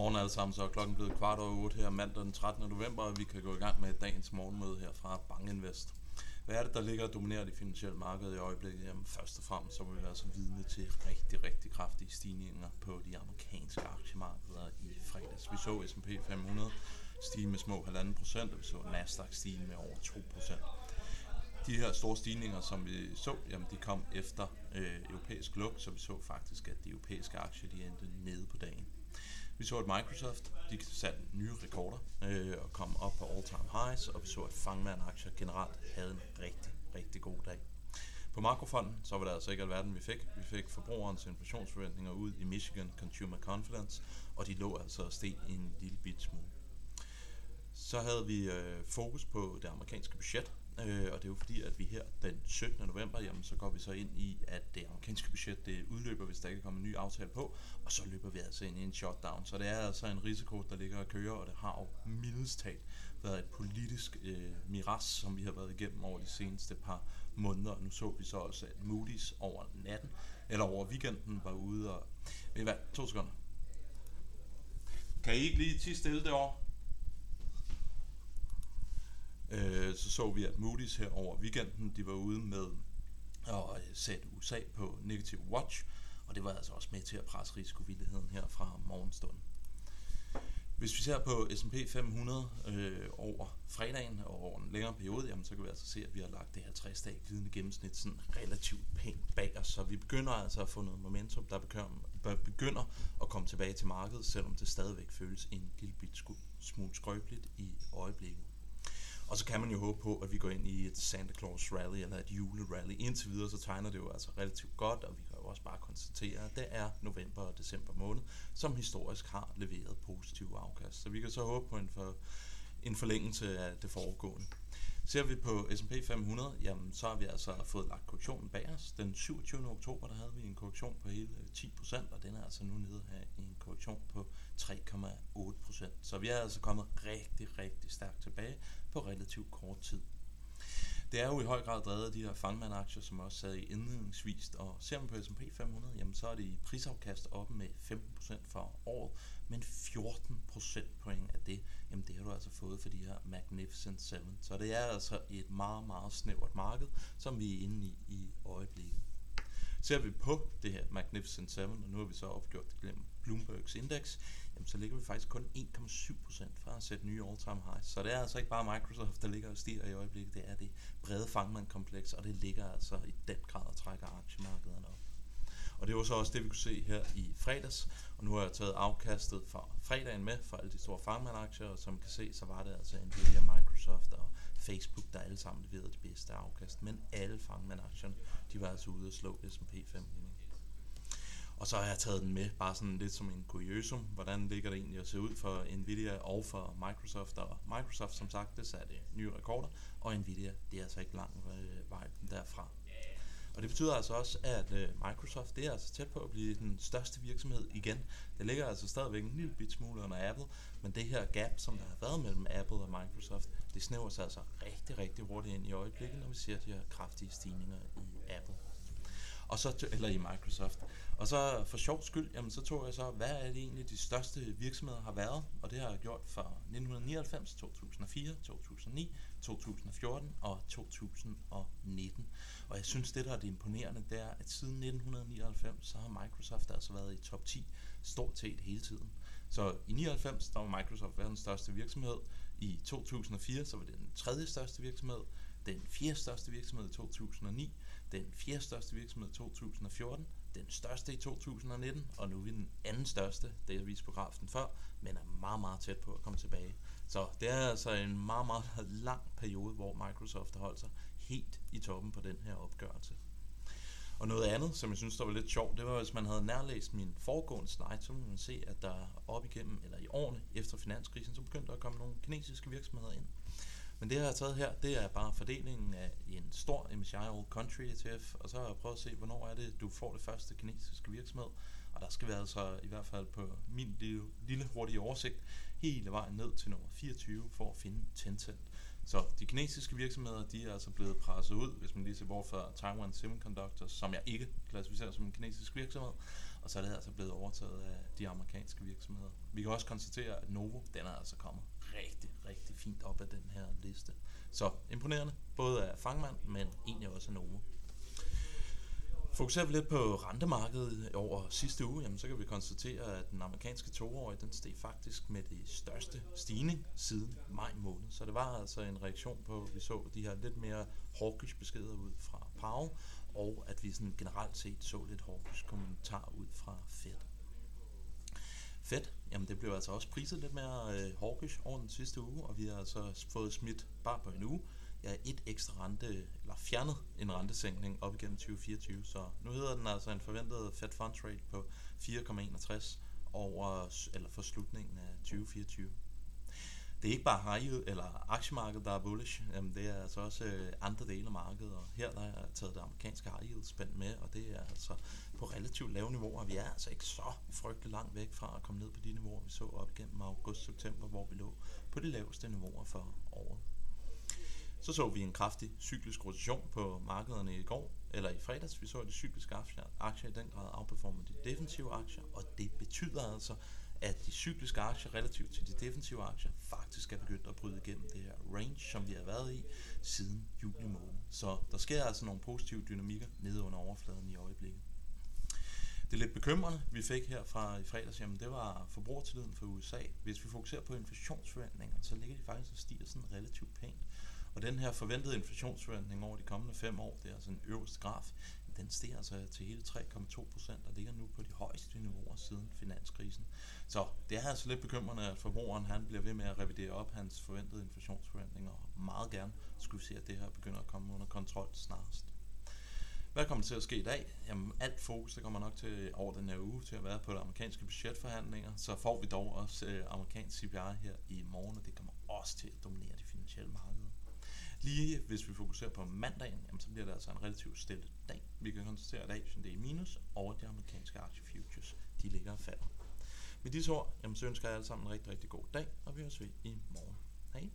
Godmorgen alle sammen, så er klokken blevet kvart over 8 her mandag den 13. november, og vi kan gå i gang med dagens morgenmøde her fra Bankinvest. Hvad er det, der ligger og dominerer det finansielle marked i øjeblikket? Jamen først og fremmest så vil vi altså vidne til rigtig, rigtig kraftige stigninger på de amerikanske aktiemarkeder i fredags. Vi så S&P 500 stige med små 1,5 procent, og vi så Nasdaq stige med over 2 procent. De her store stigninger, som vi så, jamen de kom efter øh, europæisk luk, så vi så faktisk, at de europæiske aktier de endte nede på dagen. Vi så, at Microsoft de satte nye rekorder øh, og kom op på all-time highs, og vi så, at Fangman-aktier generelt havde en rigtig, rigtig god dag. På makrofonden, så var det altså ikke alverden, vi fik. Vi fik forbrugerens inflationsforventninger ud i Michigan Consumer Confidence, og de lå altså og steg en lille bit smule. Så havde vi øh, fokus på det amerikanske budget, Øh, og det er jo fordi, at vi her den 17. november, jamen, så går vi så ind i, at det amerikanske budget det udløber, hvis der ikke kommer en ny aftale på, og så løber vi altså ind i en shutdown. Så det er altså en risiko, der ligger og kører, og det har jo mildest talt været et politisk øh, miras, som vi har været igennem over de seneste par måneder. Nu så vi så også, at Moody's over natten, eller over weekenden, var ude og... Ved hvad? To sekunder. Kan I ikke lige tige stille derovre? Øh, så så vi, at Moody's her over weekenden, de var ude med at øh, sætte USA på negative watch, og det var altså også med til at presse risikovilligheden her fra morgenstunden. Hvis vi ser på S&P 500 øh, over fredagen og over en længere periode, jamen, så kan vi altså se, at vi har lagt det her 60 glidende gennemsnit sådan relativt pænt bag os. Så vi begynder altså at få noget momentum, der begynder at komme tilbage til markedet, selvom det stadigvæk føles en lille bit smule skrøbeligt i øjeblikket. Og så kan man jo håbe på, at vi går ind i et Santa Claus rally eller et julerally. Indtil videre så tegner det jo altså relativt godt, og vi kan jo også bare konstatere, at det er november og december måned, som historisk har leveret positive afkast. Så vi kan så håbe på en, for, en forlængelse af det foregående. Ser vi på S&P 500, jamen, så har vi altså fået lagt korrektionen bag os. Den 27. oktober, der havde vi en korrektion på hele øh, 10%, og den er altså nu nede her i en korrektion på 3,8%. Så vi er altså kommet rigtig, rigtig stærkt tilbage på relativt kort tid. Det er jo i høj grad drevet af de her fangmandaktier, som også sad i indledningsvis, og ser man på S&P 500, jamen så er det i prisafkast op med 15% for året, men 14% point af det, jamen det har du altså fået for de her Magnificent 7. Så det er altså et meget, meget snævert marked, som vi er inde i i øjeblikket. Ser vi på det her Magnificent 7, og nu har vi så opgjort det gennem Bloombergs indeks, jamen så ligger vi faktisk kun 1,7% fra at sætte nye all-time highs. Så det er altså ikke bare Microsoft, der ligger og stiger i øjeblikket, det er det brede fangmandkompleks, og det ligger altså i den grad og trækker aktiemarkederne op. Og det var så også det, vi kunne se her i fredags. Og nu har jeg taget afkastet fra fredagen med for alle de store fangmandaktier, og som kan se, så var det altså Nvidia, Microsoft og Facebook, der alle sammen leverede de bedste afkast. Men alle fangmand-aktierne, de var altså ude at slå S&P 500. Og så har jeg taget den med, bare sådan lidt som en kuriosum, hvordan ligger det egentlig at se ud for Nvidia og for Microsoft. Og Microsoft, som sagt, det satte nye rekorder, og Nvidia, det er altså ikke lang øh, vej derfra. Og det betyder altså også, at øh, Microsoft det er altså tæt på at blive den største virksomhed igen. Det ligger altså stadigvæk en lille bit smule under Apple, men det her gap, som der har været mellem Apple og Microsoft, det snæver sig altså rigtig, rigtig hurtigt ind i øjeblikket, når vi ser de her kraftige stigninger i Apple. Og så, eller i Microsoft. Og så for sjov skyld, jamen, så tog jeg så, hvad er det egentlig de største virksomheder har været? Og det har jeg gjort fra 1999, 2004, 2009, 2014 og 2019. Og jeg synes, det der er det imponerende, det er, at siden 1999, så har Microsoft altså været i top 10 stort set hele tiden. Så i 99, der var Microsoft verdens største virksomhed. I 2004, så var det den tredje største virksomhed. Den fjerde største virksomhed i 2009. Den fjerde største virksomhed i 2014 den største i 2019, og nu er vi den anden største, det jeg viste på grafen før, men er meget, meget tæt på at komme tilbage. Så det er altså en meget, meget lang periode, hvor Microsoft har holdt sig helt i toppen på den her opgørelse. Og noget andet, som jeg synes, der var lidt sjovt, det var, hvis man havde nærlæst min foregående slide, så kunne man se, at der op igennem, eller i årene efter finanskrisen, så begyndte der at komme nogle kinesiske virksomheder ind. Men det, jeg har taget her, det er bare fordelingen af en stor MSCI All Country ETF, og så har jeg prøvet at se, hvornår er det, du får det første kinesiske virksomhed. Og der skal vi altså i hvert fald på min lille, lille hurtige oversigt hele vejen ned til nummer 24 for at finde Tencent. Så de kinesiske virksomheder, de er altså blevet presset ud, hvis man lige ser bort fra Taiwan Semiconductor, som jeg ikke klassificerer som en kinesisk virksomhed og så er det altså blevet overtaget af de amerikanske virksomheder. Vi kan også konstatere, at Novo, den er altså kommet rigtig, rigtig fint op af den her liste. Så imponerende, både af Fangmand, men egentlig også af Novo. Fokuserer vi lidt på rentemarkedet over sidste uge, jamen så kan vi konstatere, at den amerikanske toårige, den steg faktisk med det største stigning siden maj måned. Så det var altså en reaktion på, at vi så de her lidt mere hawkish beskeder ud fra Powell, og at vi sådan generelt set så lidt hawkish kommentar ud fra Fed. Fed, jamen det blev altså også priset lidt mere øh, hawkish over den sidste uge, og vi har altså fået smidt bare på en uge Jeg ja, et ekstra rente, eller fjernet en rentesænkning op igennem 2024. Så nu hedder den altså en forventet Fed Funds Rate på 4,61 over, eller for slutningen af 2024. Det er ikke bare high yield, eller aktiemarkedet, der er bullish. Jamen, det er altså også øh, andre dele af markedet, og her der er taget det amerikanske high yield spændt med, og det er altså på relativt lave niveauer. Vi er altså ikke så frygtelig langt væk fra at komme ned på de niveauer, vi så op gennem august-september, hvor vi lå på de laveste niveauer for året. Så så vi en kraftig cyklisk rotation på markederne i går, eller i fredags. Vi så, at de cykliske aktier, aktier i den grad outperformede de defensive aktier, og det betyder altså, at de cykliske aktier relativt til de defensive aktier faktisk er begyndt at bryde igennem det her range, som vi har været i siden juli måned. Så der sker altså nogle positive dynamikker nede under overfladen i øjeblikket. Det lidt bekymrende, vi fik her fra i fredags, jamen det var forbrugertilliden for USA. Hvis vi fokuserer på inflationsforventningerne, så ligger de faktisk og stiger sådan relativt pænt. Og den her forventede inflationsforventning over de kommende fem år, det er altså en øverste graf, den steg altså til hele 3,2 procent og ligger nu på de højeste niveauer siden finanskrisen. Så det er altså lidt bekymrende, at forbrugeren han bliver ved med at revidere op hans forventede inflationsforventninger, og meget gerne skulle vi se, at det her begynder at komme under kontrol snarest. Hvad kommer til at ske i dag? Jamen alt fokus det kommer nok til over den her uge til at være på de amerikanske budgetforhandlinger. Så får vi dog også øh, amerikansk CPI her i morgen, og det kommer også til at dominere de finansielle markeder. Lige hvis vi fokuserer på mandagen, jamen, så bliver det altså en relativt stille dag. Vi kan konstatere, at Asien det er i minus, og de amerikanske aktiefutures de ligger og falder. Med disse ord, jamen, så ønsker jeg alle sammen en rigtig, rigtig god dag, og vi høres ved i morgen. Hej!